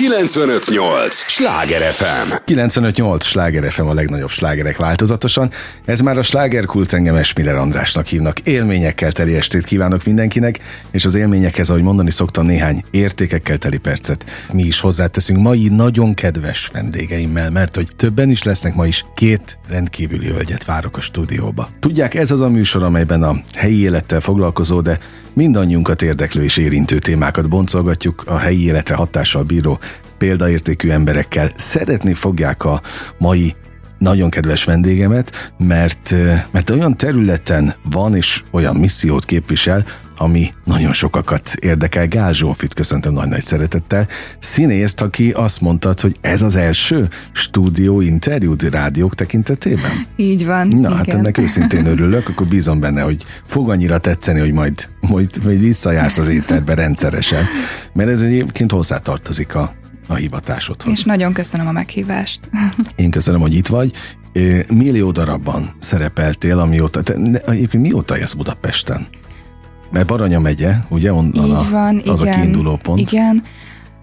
958! Sláger FM! 958! Sláger FM a legnagyobb slágerek változatosan. Ez már a slágerkult engem Esmiller Andrásnak hívnak. Élményekkel teli estét kívánok mindenkinek, és az élményekhez, ahogy mondani szoktam, néhány értékekkel teli percet mi is hozzáteszünk mai nagyon kedves vendégeimmel, mert hogy többen is lesznek ma is, két rendkívüli hölgyet várok a stúdióba. Tudják, ez az a műsor, amelyben a helyi élettel foglalkozó, de mindannyiunkat érdeklő és érintő témákat boncolgatjuk a helyi életre hatással bíró példaértékű emberekkel. Szeretni fogják a mai nagyon kedves vendégemet, mert, mert olyan területen van és olyan missziót képvisel, ami nagyon sokakat érdekel. Gál Zsófit köszöntöm nagy-nagy szeretettel. Színészt, aki azt mondta, hogy ez az első stúdió interjú rádiók tekintetében? Így van. Na, igen. hát ennek őszintén örülök, akkor bízom benne, hogy fog annyira tetszeni, hogy majd, majd, majd visszajársz az éterbe rendszeresen, mert ez egyébként hozzátartozik a, a hivatásodhoz. És nagyon köszönöm a meghívást. Én köszönöm, hogy itt vagy. Millió darabban szerepeltél, amióta, te, egyébként mióta élsz Budapesten? Mert Baranya megye, ugye? Onnan Így van, a, az igen. a kiinduló pont. Igen.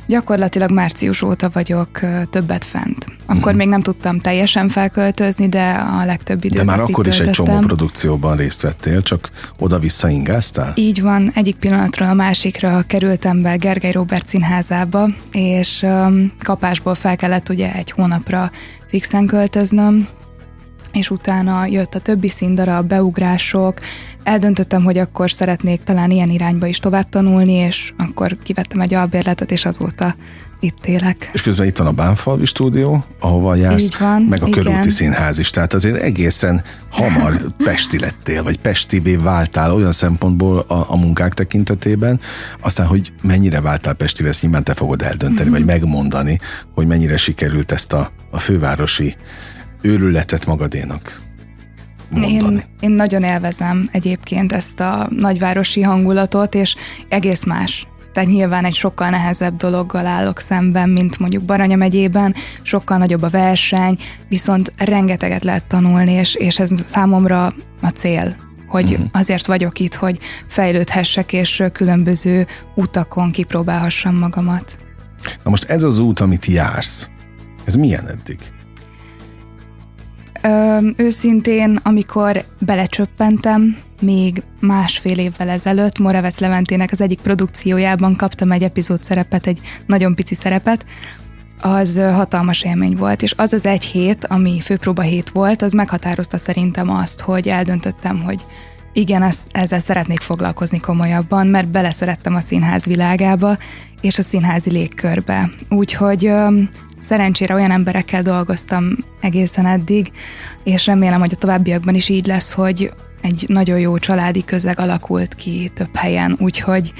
Gyakorlatilag március óta vagyok többet fent. Akkor mm. még nem tudtam teljesen felköltözni, de a legtöbb időt De már akkor is egy csomó produkcióban részt vettél, csak oda-vissza ingáztál? Így van, egyik pillanatról a másikra kerültem be Gergely Robert színházába, és um, kapásból fel kellett ugye egy hónapra fixen költöznöm, és utána jött a többi színdarab, beugrások, eldöntöttem, hogy akkor szeretnék talán ilyen irányba is tovább tanulni, és akkor kivettem egy albérletet, és azóta itt élek. És közben itt van a Bánfalvi stúdió, ahova jársz, Így van, meg a igen. Körúti Színház is. Tehát azért egészen hamar pesti lettél, vagy pestivé váltál olyan szempontból a, a munkák tekintetében. Aztán, hogy mennyire váltál pestivé, ezt nyilván te fogod eldönteni, Mhm. vagy megmondani, hogy mennyire sikerült ezt a, a fővárosi őrületet magadénak mondani. Én, én nagyon élvezem egyébként ezt a nagyvárosi hangulatot, és egész más. Tehát nyilván egy sokkal nehezebb dologgal állok szemben, mint mondjuk Baranya megyében, sokkal nagyobb a verseny, viszont rengeteget lehet tanulni, és, és ez számomra a cél, hogy uh-huh. azért vagyok itt, hogy fejlődhessek, és különböző utakon kipróbálhassam magamat. Na most ez az út, amit jársz, ez milyen eddig? Ö, őszintén, amikor belecsöppentem, még másfél évvel ezelőtt Moravec Leventének az egyik produkciójában kaptam egy epizód szerepet, egy nagyon pici szerepet, az hatalmas élmény volt, és az az egy hét, ami főpróba hét volt, az meghatározta szerintem azt, hogy eldöntöttem, hogy igen, ezt, ezzel szeretnék foglalkozni komolyabban, mert beleszerettem a színház világába, és a színházi légkörbe. Úgyhogy ö, szerencsére olyan emberekkel dolgoztam egészen eddig, és remélem, hogy a továbbiakban is így lesz, hogy egy nagyon jó családi közeg alakult ki több helyen, úgyhogy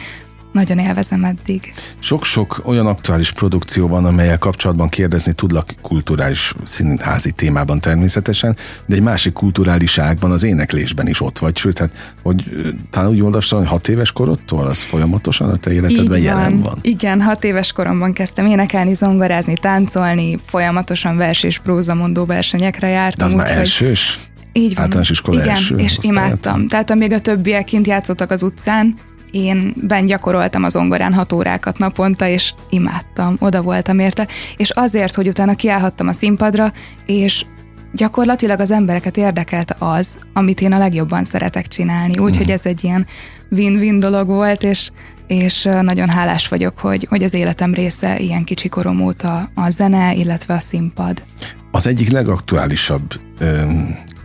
nagyon élvezem eddig. Sok-sok olyan aktuális produkció van, amelyel kapcsolatban kérdezni tudlak kulturális színházi témában természetesen, de egy másik kulturális ágban, az éneklésben is ott vagy, sőt, hát, hogy talán úgy olvastam, hogy hat éves korodtól az folyamatosan a te életedben jelen van. Igen, hat éves koromban kezdtem énekelni, zongorázni, táncolni, folyamatosan vers és prózamondó versenyekre De jártam. az már úgyhogy- elsős? Így van. Általános iskola Igen, első és osztályától. imádtam. Tehát amíg a többiek kint játszottak az utcán, én ben gyakoroltam az zongorán hat órákat naponta, és imádtam, oda voltam érte. És azért, hogy utána kiállhattam a színpadra, és gyakorlatilag az embereket érdekelte az, amit én a legjobban szeretek csinálni. Úgyhogy Mhm. ez egy ilyen win-win dolog volt, és és nagyon hálás vagyok, hogy, hogy az életem része ilyen kicsi korom óta a zene, illetve a színpad. Az egyik legaktuálisabb ö,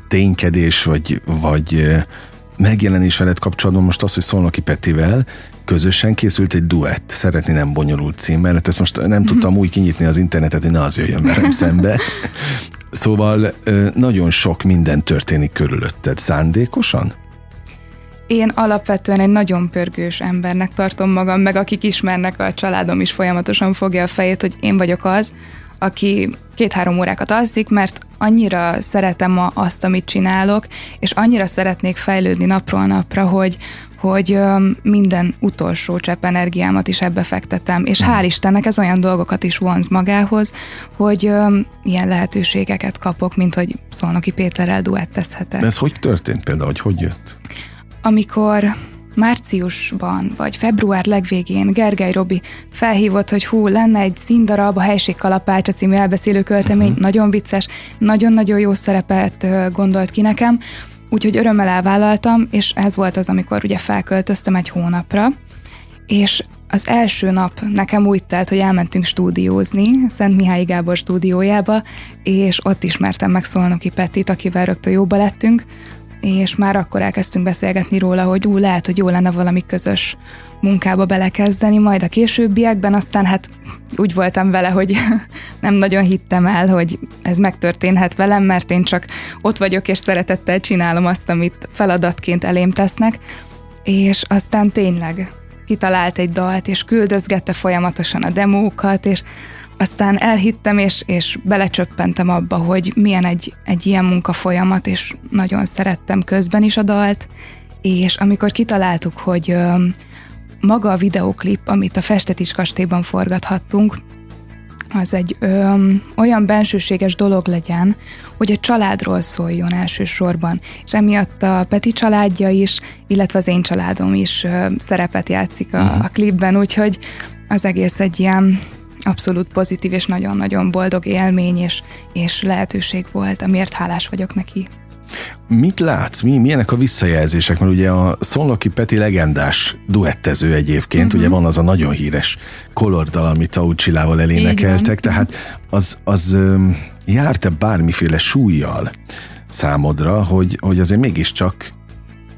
ténykedés, vagy, vagy megjelenés veled kapcsolatban most az, hogy Szolnoki Petivel közösen készült egy duett, Szeretni nem bonyolult címmel, hát ezt most nem tudtam úgy kinyitni az internetet, hogy ne az jöjjön velem szembe. Szóval nagyon sok minden történik körülötted. Szándékosan? Én alapvetően egy nagyon pörgős embernek tartom magam, meg akik ismernek, a családom is folyamatosan fogja a fejét, hogy én vagyok az, aki két-három órákat alszik, mert annyira szeretem a, azt, amit csinálok, és annyira szeretnék fejlődni napról napra, hogy, hogy minden utolsó csepp energiámat is ebbe fektetem, és hál' Istennek ez olyan dolgokat is vonz magához, hogy ilyen lehetőségeket kapok, mint hogy Szolnoki Péterrel duettezhetek. De ez hogy történt például, hogy hogy jött? amikor márciusban, vagy február legvégén Gergely Robi felhívott, hogy hú, lenne egy színdarab, a Helység Kalapácsa című elbeszélő költemény, uh-huh. nagyon vicces, nagyon-nagyon jó szerepet gondolt ki nekem, úgyhogy örömmel elvállaltam, és ez volt az, amikor ugye felköltöztem egy hónapra, és az első nap nekem úgy telt, hogy elmentünk stúdiózni, Szent Mihály Gábor stúdiójába, és ott ismertem meg Szolnoki Pettit, akivel rögtön jóba lettünk, és már akkor elkezdtünk beszélgetni róla, hogy ú, lehet, hogy jó lenne valami közös munkába belekezdeni, majd a későbbiekben aztán hát úgy voltam vele, hogy nem nagyon hittem el, hogy ez megtörténhet velem, mert én csak ott vagyok és szeretettel csinálom azt, amit feladatként elém tesznek, és aztán tényleg kitalált egy dalt, és küldözgette folyamatosan a demókat, és aztán elhittem, és, és belecsöppentem abba, hogy milyen egy, egy ilyen munkafolyamat, és nagyon szerettem közben is a dalt, és amikor kitaláltuk, hogy ö, maga a videoklip, amit a Festetis kastélyban forgathattunk, az egy ö, olyan bensőséges dolog legyen, hogy a családról szóljon elsősorban. És emiatt a Peti családja is, illetve az én családom is ö, szerepet játszik a, uh-huh. a klipben, úgyhogy az egész egy ilyen abszolút pozitív és nagyon-nagyon boldog élmény és, és lehetőség volt, amiért hálás vagyok neki. Mit látsz? Mi, milyenek a visszajelzések? Mert ugye a Szolnoki Peti legendás duettező egyébként, uh-huh. ugye van az a nagyon híres kolordal, amit Aucsilával elénekeltek, tehát az, az járt-e bármiféle súlyjal számodra, hogy, hogy azért mégiscsak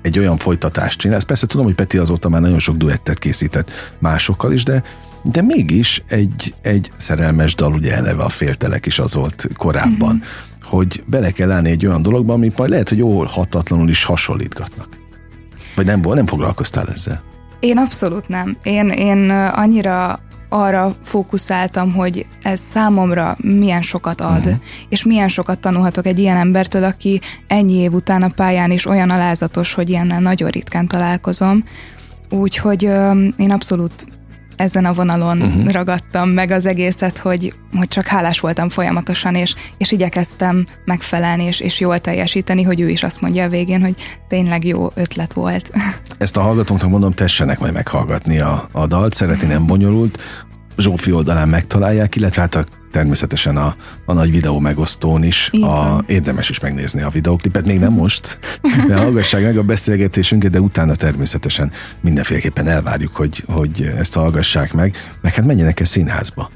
egy olyan folytatást csinál. Ezt persze tudom, hogy Peti azóta már nagyon sok duettet készített másokkal is, de de mégis egy, egy szerelmes dal, ugye eleve a féltelek is az volt korábban, uh-huh. hogy bele kell állni egy olyan dologba, ami majd lehet, hogy jól hatatlanul is hasonlítgatnak. Vagy nem, nem foglalkoztál ezzel? Én abszolút nem. Én, én annyira arra fókuszáltam, hogy ez számomra milyen sokat ad, uh-huh. és milyen sokat tanulhatok egy ilyen embertől, aki ennyi év után a pályán is olyan alázatos, hogy ilyennel nagyon ritkán találkozom. Úgyhogy én abszolút ezen a vonalon uh-huh. ragadtam meg az egészet, hogy, hogy csak hálás voltam folyamatosan, és, és igyekeztem megfelelni, és, és jól teljesíteni, hogy ő is azt mondja a végén, hogy tényleg jó ötlet volt. Ezt a hallgatóknak mondom, tessenek majd meghallgatni a, a dalt, szeretni nem bonyolult, Zsófi oldalán megtalálják, illetve hát a természetesen a, a nagy videó megosztón is. A, érdemes is megnézni a videóklipet, még nem most, de hallgassák meg a beszélgetésünket, de utána természetesen mindenféleképpen elvárjuk, hogy, hogy ezt hallgassák meg, meg hát menjenek el színházba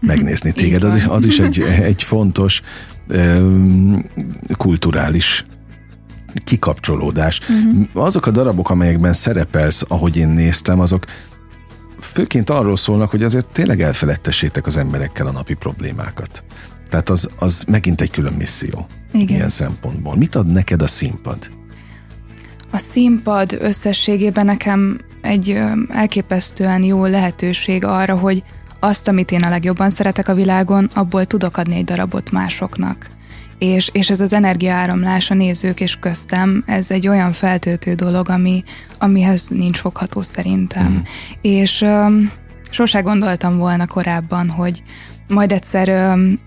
megnézni téged. Az is, az is egy, egy fontos um, kulturális kikapcsolódás. Uh-huh. Azok a darabok, amelyekben szerepelsz, ahogy én néztem, azok főként arról szólnak, hogy azért tényleg elfeledtessétek az emberekkel a napi problémákat. Tehát az, az megint egy külön misszió. Igen. Ilyen szempontból. Mit ad neked a színpad? A színpad összességében nekem egy elképesztően jó lehetőség arra, hogy azt, amit én a legjobban szeretek a világon, abból tudok adni egy darabot másoknak. És, és ez az energiaáramlás a nézők és köztem, ez egy olyan feltöltő dolog, ami, amihez nincs fogható szerintem. Mm. És um, sose gondoltam volna korábban, hogy majd egyszer um,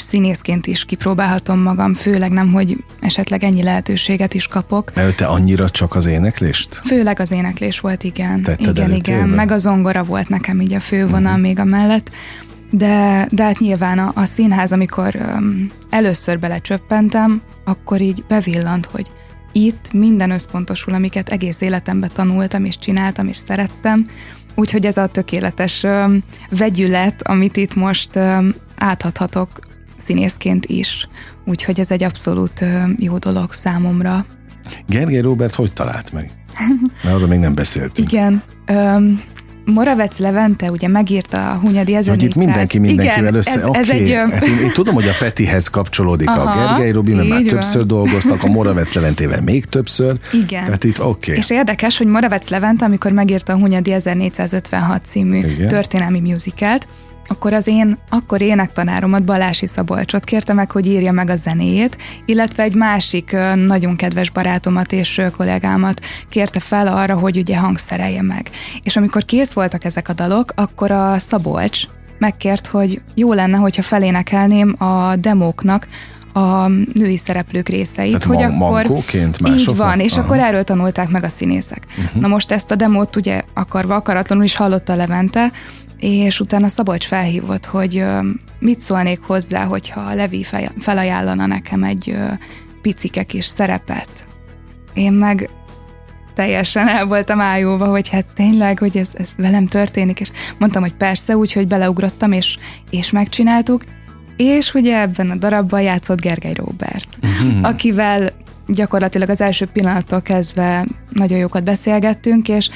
színészként is kipróbálhatom magam, főleg nem, hogy esetleg ennyi lehetőséget is kapok. Mert te annyira csak az éneklést? Főleg az éneklés volt, igen. Tetted igen, igen. Meg a zongora volt nekem így a fővonal uh-huh. még a mellett. De, de hát nyilván a, a színház, amikor um, először belecsöppentem, akkor így bevillant, hogy itt minden összpontosul, amiket egész életemben tanultam és csináltam és szerettem, úgyhogy ez a tökéletes um, vegyület, amit itt um, áthathatok színészként is. Úgyhogy ez egy abszolút um, jó dolog számomra. Gergely Robert hogy talált meg? Mert arról még nem beszéltünk. Igen. Um, Moravec Levente ugye megírta a Hunyadi 1400. Hogy itt mindenki mindenkivel Igen, össze. Ez, okay. ez egy, hát én, én, tudom, hogy a Petihez kapcsolódik Aha, a Gergely Robi, mert már van. többször dolgoztak, a Moravec Leventével még többször. Igen. Tehát itt oké. Okay. És érdekes, hogy Moravec Levente, amikor megírta a Hunyadi 1456 című Igen. történelmi musicalt, akkor az én akkor énektanáromat Balási Szabolcsot kérte meg, hogy írja meg a zenéjét, illetve egy másik nagyon kedves barátomat és kollégámat kérte fel arra, hogy ugye hangszerelje meg. És amikor kész voltak ezek a dalok, akkor a Szabolcs megkért, hogy jó lenne, hogyha felénekelném a demóknak a női szereplők részeit. Tehát hogy ma- akkor? Így van, és Aha. akkor erről tanulták meg a színészek. Uh-huh. Na most ezt a demót ugye akarva, akaratlanul is hallotta Levente, és utána Szabolcs felhívott, hogy mit szólnék hozzá, hogyha a Levi felajánlana nekem egy picike kis szerepet. Én meg teljesen el voltam ájulva, hogy hát tényleg, hogy ez, ez velem történik, és mondtam, hogy persze, úgyhogy beleugrottam, és, és megcsináltuk, és ugye ebben a darabban játszott Gergely Robert, uh-huh. akivel gyakorlatilag az első pillanattól kezdve nagyon jókat beszélgettünk, és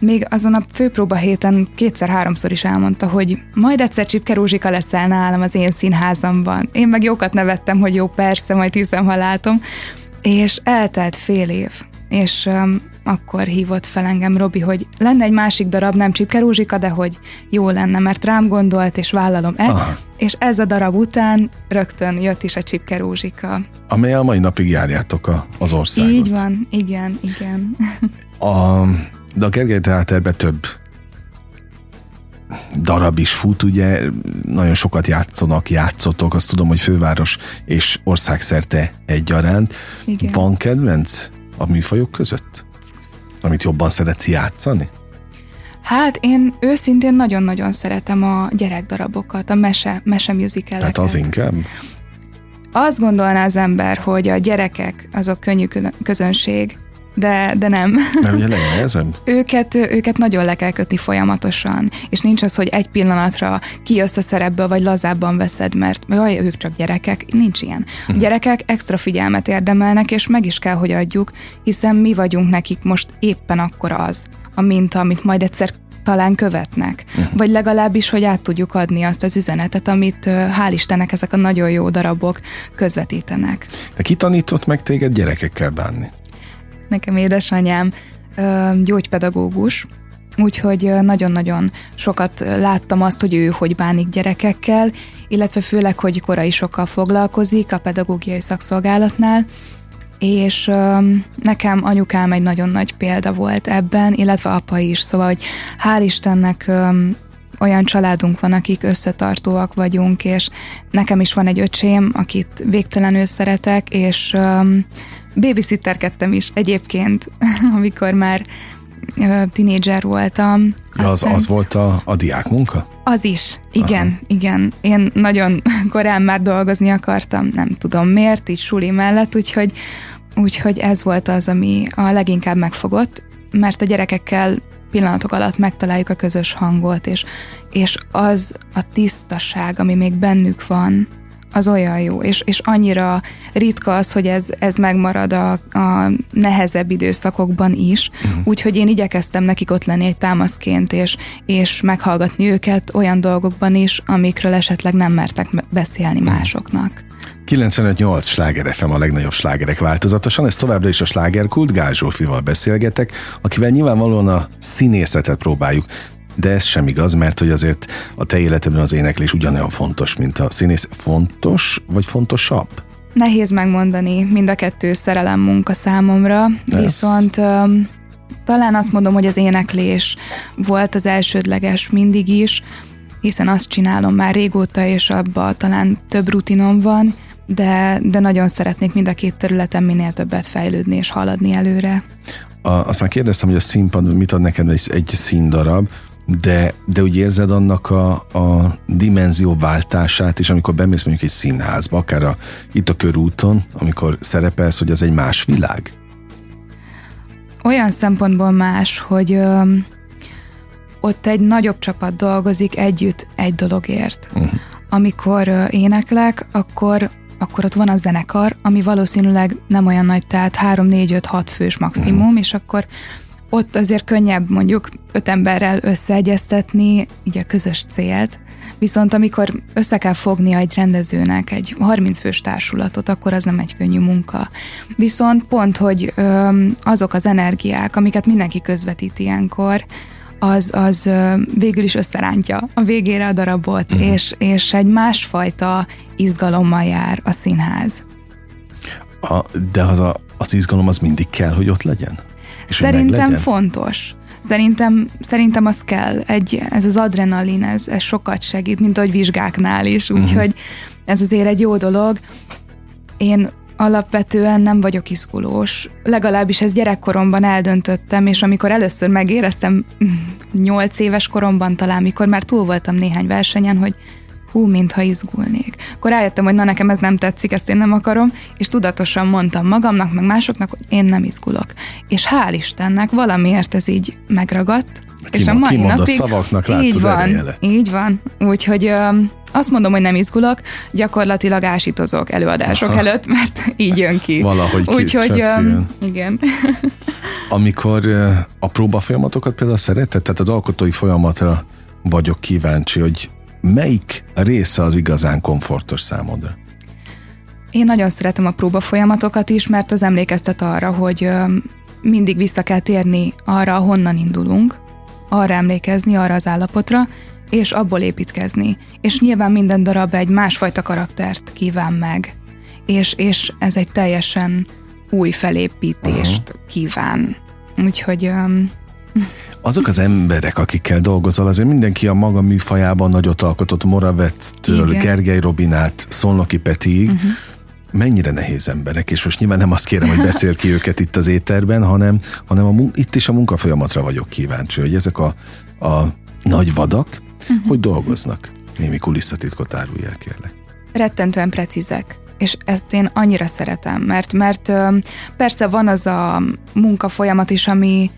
még azon a főpróba héten kétszer-háromszor is elmondta, hogy majd egyszer Csipke Rózsika leszel nálam az én színházamban. Én meg jókat nevettem, hogy jó, persze, majd hiszem, ha látom. És eltelt fél év, és um, akkor hívott fel engem Robi, hogy lenne egy másik darab, nem Csipke Rózsika, de hogy jó lenne, mert rám gondolt, és vállalom el. És ez a darab után rögtön jött is a Csipke Rózsika. Amely a mai napig járjátok a, az országot. Így van, igen, igen. A, de a Gergely Teáterben több darab is fut, ugye nagyon sokat játszanak, játszotok, azt tudom, hogy főváros és országszerte egyaránt. Igen. Van kedvenc a műfajok között? Amit jobban szeretsz játszani? Hát én őszintén nagyon-nagyon szeretem a gyerekdarabokat, a mese, mese. Tehát az inkább? Azt gondolná az ember, hogy a gyerekek azok könnyű közönség, de, de nem. Nem, ugye legnehezebb? őket, őket nagyon le kell kötni folyamatosan, és nincs az, hogy egy pillanatra kijössz a szerepből, vagy lazábban veszed, mert jaj, ők csak gyerekek, nincs ilyen. A mhm. gyerekek extra figyelmet érdemelnek, és meg is kell, hogy adjuk, hiszen mi vagyunk nekik most éppen akkor az, a minta, amit majd egyszer talán követnek. Uh-huh. Vagy legalábbis, hogy át tudjuk adni azt az üzenetet, amit hál' Istennek ezek a nagyon jó darabok közvetítenek. De ki tanított meg téged gyerekekkel bánni? Nekem édesanyám gyógypedagógus, úgyhogy nagyon-nagyon sokat láttam azt, hogy ő hogy bánik gyerekekkel, illetve főleg, hogy korai sokkal foglalkozik a pedagógiai szakszolgálatnál, és nekem anyukám egy nagyon nagy példa volt ebben, illetve apa is, szóval, hogy hál' Istennek olyan családunk van, akik összetartóak vagyunk, és nekem is van egy öcsém, akit végtelenül szeretek, és Babysitterkedtem is egyébként, amikor már tinédzser voltam. Ja, az, az volt a, a diák munka? Az is, igen, Aha. igen. Én nagyon korán már dolgozni akartam, nem tudom miért, így suli mellett, úgyhogy, úgyhogy ez volt az, ami a leginkább megfogott, mert a gyerekekkel pillanatok alatt megtaláljuk a közös hangot, és, és az a tisztaság, ami még bennük van, az olyan jó, és, és annyira ritka az, hogy ez, ez megmarad a, a nehezebb időszakokban is, uh-huh. úgyhogy én igyekeztem nekik ott lenni egy támaszként, és, és meghallgatni őket olyan dolgokban is, amikről esetleg nem mertek beszélni uh-huh. másoknak. 95-8 sláger FM a legnagyobb slágerek változatosan, ez továbbra is a slágerkult, Gál Zsófival beszélgetek, akivel nyilvánvalóan a színészetet próbáljuk de ez sem igaz, mert hogy azért a te életedben az éneklés ugyanolyan fontos, mint a színész. Fontos, vagy fontosabb? Nehéz megmondani, mind a kettő szerelem munka számomra, ez. viszont um, talán azt mondom, hogy az éneklés volt az elsődleges mindig is, hiszen azt csinálom már régóta, és abban talán több rutinom van, de, de nagyon szeretnék mind a két területen minél többet fejlődni és haladni előre. A, azt már kérdeztem, hogy a színpad mit ad neked egy, egy színdarab, de, de úgy érzed annak a, a dimenzió váltását is, amikor bemész mondjuk egy színházba, akár a, itt a körúton, amikor szerepelsz, hogy az egy más világ? Olyan szempontból más, hogy ö, ott egy nagyobb csapat dolgozik együtt egy dologért. Uh-huh. Amikor ö, éneklek, akkor akkor ott van a zenekar, ami valószínűleg nem olyan nagy, tehát 3, 4, 5, 6 fős maximum, uh-huh. és akkor ott azért könnyebb mondjuk öt emberrel összeegyeztetni így a közös célt, viszont amikor össze kell fognia egy rendezőnek egy 30 fős társulatot, akkor az nem egy könnyű munka. Viszont pont, hogy azok az energiák, amiket mindenki közvetít ilyenkor, az, az végül is összerántja a végére a darabot, uh-huh. és, és egy másfajta izgalommal jár a színház. A, de az, a, az izgalom az mindig kell, hogy ott legyen? És Szerintem fontos. Szerintem, szerintem az kell. Egy, ez az adrenalin, ez, ez sokat segít, mint ahogy vizsgáknál is, mhm. úgyhogy uh-huh. ez azért egy jó dolog. Én alapvetően nem vagyok izgulós. Legalábbis ez gyerekkoromban eldöntöttem, és amikor először megéreztem, nyolc éves koromban talán, mikor már túl voltam néhány versenyen, hogy hú, mintha izgulnék. Akkor rájöttem, hogy na nekem ez nem tetszik, ezt én nem akarom, és tudatosan mondtam magamnak, meg másoknak, hogy én nem izgulok. És hál' Istennek valamiért ez így megragadt, és a mai napig szavaknak így van, így van. Úgyhogy ö, azt mondom, hogy nem izgulok, gyakorlatilag ásítozok előadások Aha. előtt, mert így jön ki. Valahogy ki, Úgyhogy igen. Amikor a próba folyamatokat például szereted, tehát az alkotói folyamatra vagyok kíváncsi, hogy melyik része az igazán komfortos számodra? Én nagyon szeretem a próba folyamatokat is, mert az emlékeztet arra, hogy mindig vissza kell térni arra, honnan indulunk, arra emlékezni, arra az állapotra, és abból építkezni. És nyilván minden darab egy másfajta karaktert kíván meg, és, és ez egy teljesen új felépítést uh-huh. kíván. Úgyhogy... Um, azok az emberek, akikkel dolgozol, azért mindenki a maga műfajában nagyot alkotott, Moravettől, Gergely Robinát, Szolnoki Petiig, uh-huh. mennyire nehéz emberek, és most nyilván nem azt kérem, hogy beszélt ki őket itt az éterben, hanem, hanem a, itt is a munkafolyamatra vagyok kíváncsi, hogy ezek a, a nagy vadak, uh-huh. hogy dolgoznak. Némi kulisszatitkot árulj el, kérlek. Rettentően precízek és ezt én annyira szeretem, mert, mert persze van az a munkafolyamat is, ami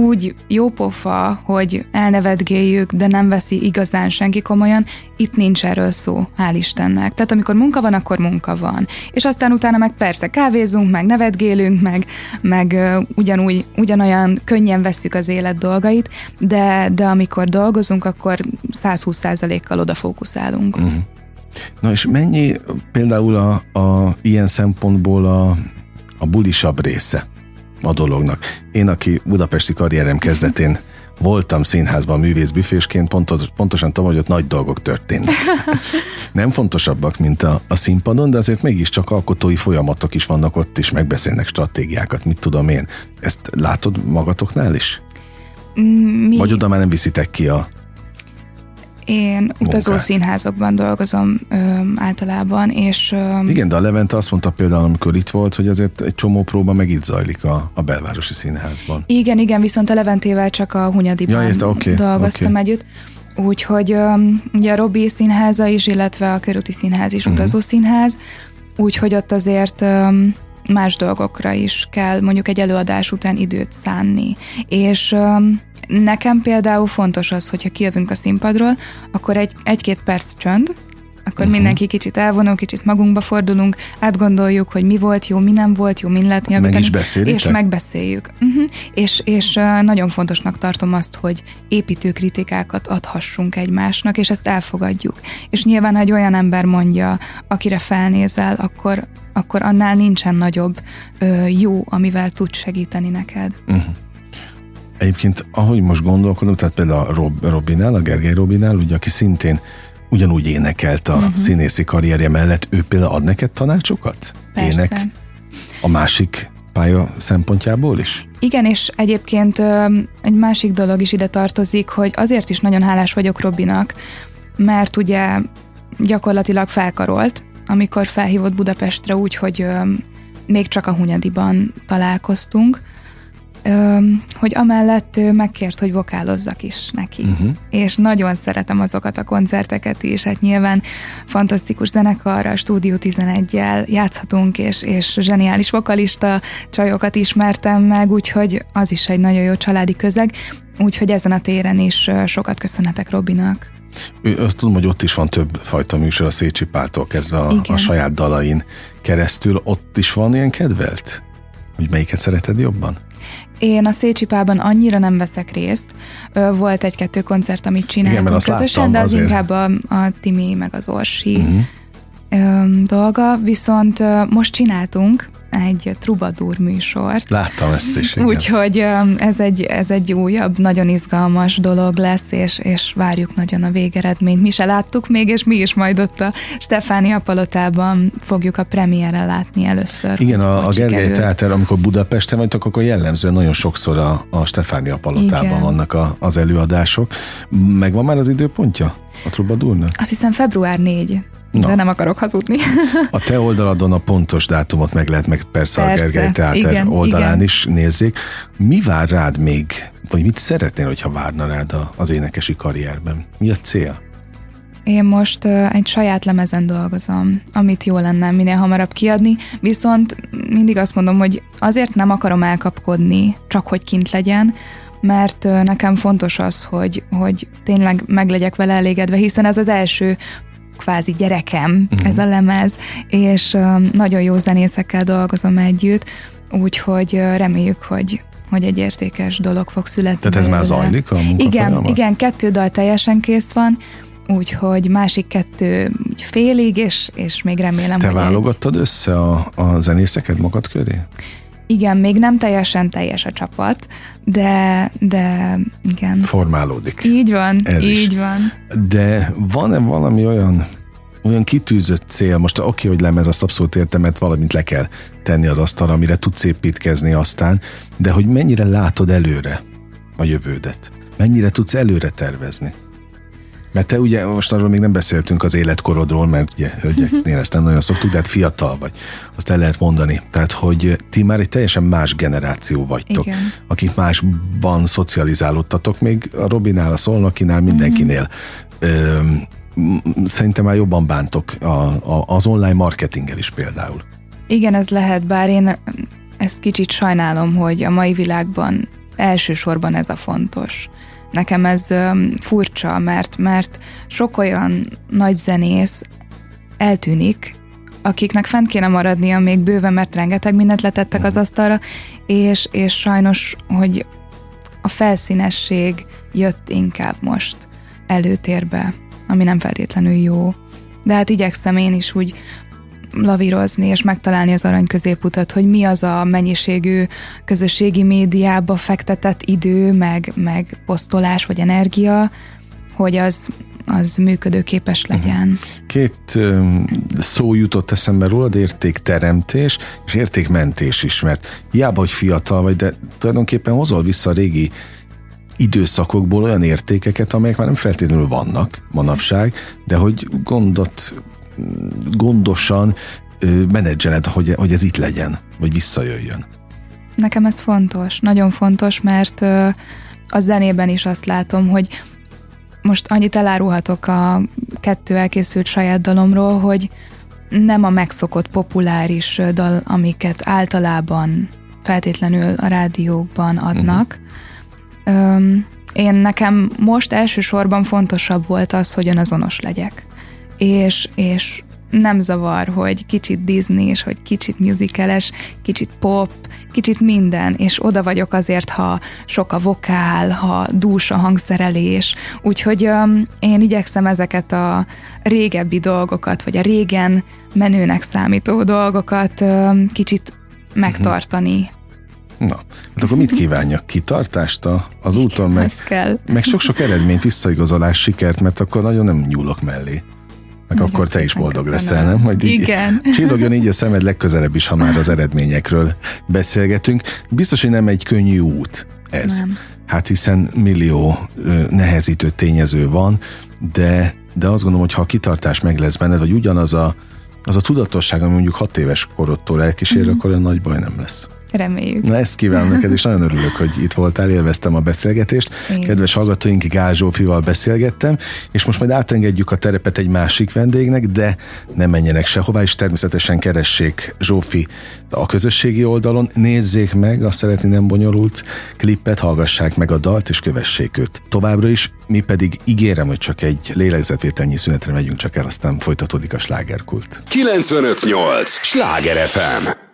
úgy jópofa, hogy elnevetgéljük, de nem veszi igazán senki komolyan, itt nincs erről szó, hál' Istennek. Tehát amikor munka van, akkor munka van. És aztán utána meg persze kávézunk, meg nevetgélünk, meg, meg ugyanúgy, ugyanolyan könnyen vesszük az élet dolgait, de, de amikor dolgozunk, akkor 120%-kal odafókuszálunk. Uh-huh. Na és mennyi például a, a ilyen szempontból a, a bulisabb része? A dolognak. Én, aki budapesti karrierem kezdetén voltam színházban művészbüfésként, pontos, pontosan tudom, hogy ott nagy dolgok történnek. Nem fontosabbak, mint a, a színpadon, de azért mégiscsak alkotói folyamatok is vannak ott is, megbeszélnek stratégiákat, mit tudom én. Ezt látod magatoknál is? Mi? Vagy oda már nem viszitek ki a én utazó színházokban dolgozom ö, általában, és... Ö, Igen, de a Levente azt mondta például, amikor itt volt, hogy azért egy csomó próba meg itt zajlik a, a belvárosi színházban. Igen, igen, viszont a Leventével csak a Hunyadiban ja, érte, okay, dolgoztam okay. együtt. Úgyhogy ugye a Robi színháza is, illetve a Körúti Színház is uh-huh. utazó színház, úgyhogy ott azért más dolgokra is kell mondjuk egy előadás után időt szánni. És Nekem például fontos az, hogyha kijövünk a színpadról, akkor egy, egy-két perc csönd, akkor uh-huh. mindenki kicsit elvonul, kicsit magunkba fordulunk, átgondoljuk, hogy mi volt jó, mi nem volt jó, mi lehet javítani. Meg is beszélitek? És megbeszéljük. Uh-huh. És, és nagyon fontosnak tartom azt, hogy építő kritikákat adhassunk egymásnak, és ezt elfogadjuk. És nyilván, ha egy olyan ember mondja, akire felnézel, akkor, akkor annál nincsen nagyobb ö, jó, amivel tud segíteni neked. Uh-huh. Egyébként, ahogy most gondolkodom, tehát például a Rob, Robinál, a Gergely Robinál, ugye, aki szintén ugyanúgy énekelt a uh-huh. színészi karrierje mellett, ő például ad neked tanácsokat? Persze. Ének a másik pálya szempontjából is? Igen, és egyébként egy másik dolog is ide tartozik, hogy azért is nagyon hálás vagyok Robinak, mert ugye gyakorlatilag felkarolt, amikor felhívott Budapestre úgy, hogy még csak a Hunyadiban találkoztunk, hogy amellett megkért, hogy vokálozzak is neki. Uh-huh. És nagyon szeretem azokat a koncerteket is, hát nyilván fantasztikus zenekarra, Stúdió 11-jel játszhatunk, és, és zseniális vokalista csajokat ismertem meg, úgyhogy az is egy nagyon jó családi közeg, úgyhogy ezen a téren is sokat köszönhetek Robinak. Ő, azt tudom, hogy ott is van több fajta műsor a Szécsi Páltól kezdve a, a saját dalain keresztül. Ott is van ilyen kedvelt? Hogy melyiket szereted jobban? Én a Szécsipában annyira nem veszek részt. Volt egy-kettő koncert, amit csináltunk Igen, közösen, de az azért. inkább a, a Timi meg az Orsi uh-huh. dolga. Viszont most csináltunk egy trubadur műsort. Láttam ezt is. Úgyhogy ez egy, ez egy újabb, nagyon izgalmas dolog lesz, és, és várjuk nagyon a végeredményt. Mi se láttuk még, és mi is majd ott a Stefánia Palotában fogjuk a premiére látni először. Igen, a, a Gergely Teáter, amikor Budapesten vagytok, akkor jellemzően nagyon sokszor a, a Stefánia Palotában Igen. vannak a, az előadások. Megvan már az időpontja a Trubadurnak? Azt hiszem február 4. Na. De nem akarok hazudni. A te oldaladon a pontos dátumot meg lehet, meg persze, persze a Gergely Teáter igen, oldalán igen. is nézzék. Mi vár rád még, vagy mit szeretnél, hogyha várna rád az énekesi karrierben? Mi a cél? Én most uh, egy saját lemezen dolgozom, amit jó lenne minél hamarabb kiadni, viszont mindig azt mondom, hogy azért nem akarom elkapkodni, csak hogy kint legyen, mert nekem fontos az, hogy, hogy tényleg meg legyek vele elégedve, hiszen ez az első kvázi gyerekem, uh-huh. ez a lemez, és nagyon jó zenészekkel dolgozom együtt, úgyhogy reméljük, hogy hogy egy értékes dolog fog születni. Tehát ez már zajlik a Igen, igen, kettő dal teljesen kész van, úgyhogy másik kettő félig, és, és még remélem, Te hogy válogattad egy... össze a, a zenészeket magad köré? Igen, még nem teljesen teljes a csapat, de, de igen. Formálódik. Így van, Ez így is. van. De van-e valami olyan olyan kitűzött cél, most oké, okay, hogy lemez, azt abszolút értem, mert valamit le kell tenni az asztalra, amire tudsz építkezni aztán, de hogy mennyire látod előre a jövődet? Mennyire tudsz előre tervezni? Mert te ugye, most arról még nem beszéltünk az életkorodról, mert ugye hölgyeknél ezt nem nagyon szoktuk, de hát fiatal vagy, azt el lehet mondani. Tehát, hogy ti már egy teljesen más generáció vagytok, Igen. akik másban szocializálódtatok, még a Robinál, a Szolnokinál, mindenkinél. Ö, szerintem már jobban bántok a, a, az online marketinggel is például. Igen, ez lehet, bár én ezt kicsit sajnálom, hogy a mai világban elsősorban ez a fontos Nekem ez furcsa, mert, mert sok olyan nagy zenész eltűnik, akiknek fent kéne maradnia még bőven, mert rengeteg mindent letettek az asztalra, és, és sajnos, hogy a felszínesség jött inkább most előtérbe, ami nem feltétlenül jó. De hát igyekszem én is úgy lavírozni és megtalálni az arany középutat, hogy mi az a mennyiségű közösségi médiába fektetett idő, meg, meg posztolás vagy energia, hogy az az működőképes mhm. legyen. Két szó jutott eszembe rólad, értékteremtés és értékmentés is, mert hiába, hogy fiatal vagy, de tulajdonképpen hozol vissza a régi időszakokból olyan értékeket, amelyek már nem feltétlenül vannak manapság, de hogy gondot gondosan menedzseled, hogy, hogy ez itt legyen, vagy visszajöjjön? Nekem ez fontos, nagyon fontos, mert a zenében is azt látom, hogy most annyit elárulhatok a kettő elkészült saját dalomról, hogy nem a megszokott populáris dal, amiket általában feltétlenül a rádiókban adnak. Uh-huh. Én nekem most elsősorban fontosabb volt az, hogy önazonos legyek és, és nem zavar, hogy kicsit Disney, és hogy kicsit musicales, kicsit pop, kicsit minden, és oda vagyok azért, ha sok a vokál, ha dús a hangszerelés, úgyhogy um, én igyekszem ezeket a régebbi dolgokat, vagy a régen menőnek számító dolgokat um, kicsit megtartani. Na, hát akkor mit kívánjak? Kitartást a, az úton, meg, meg sok-sok eredményt, visszaigazolás, sikert, mert akkor nagyon nem nyúlok mellé meg Nagyon akkor te is boldog köszönöm. leszel, nem? Majd így Igen. Csillogjon így a szemed legközelebb is, ha már az eredményekről beszélgetünk. Biztos, hogy nem egy könnyű út ez. Nem. Hát hiszen millió nehezítő tényező van, de, de azt gondolom, hogy ha a kitartás meg lesz benned, vagy ugyanaz a, az a tudatosság, ami mondjuk hat éves korodtól elkísér, mm-hmm. akkor olyan nagy baj nem lesz. Reméljük. Na ezt kívánom neked, és nagyon örülök, hogy itt voltál, élveztem a beszélgetést. Én Kedves hallgatóink, Gál Zsófival beszélgettem, és most majd átengedjük a terepet egy másik vendégnek, de nem menjenek sehová, és természetesen keressék Zsófi a közösségi oldalon, nézzék meg a Szeretni nem bonyolult klipet, hallgassák meg a dalt, és kövessék őt. Továbbra is, mi pedig ígérem, hogy csak egy lélegzetvételnyi szünetre megyünk csak el, aztán folytatódik a slágerkult. 958! Sláger FM!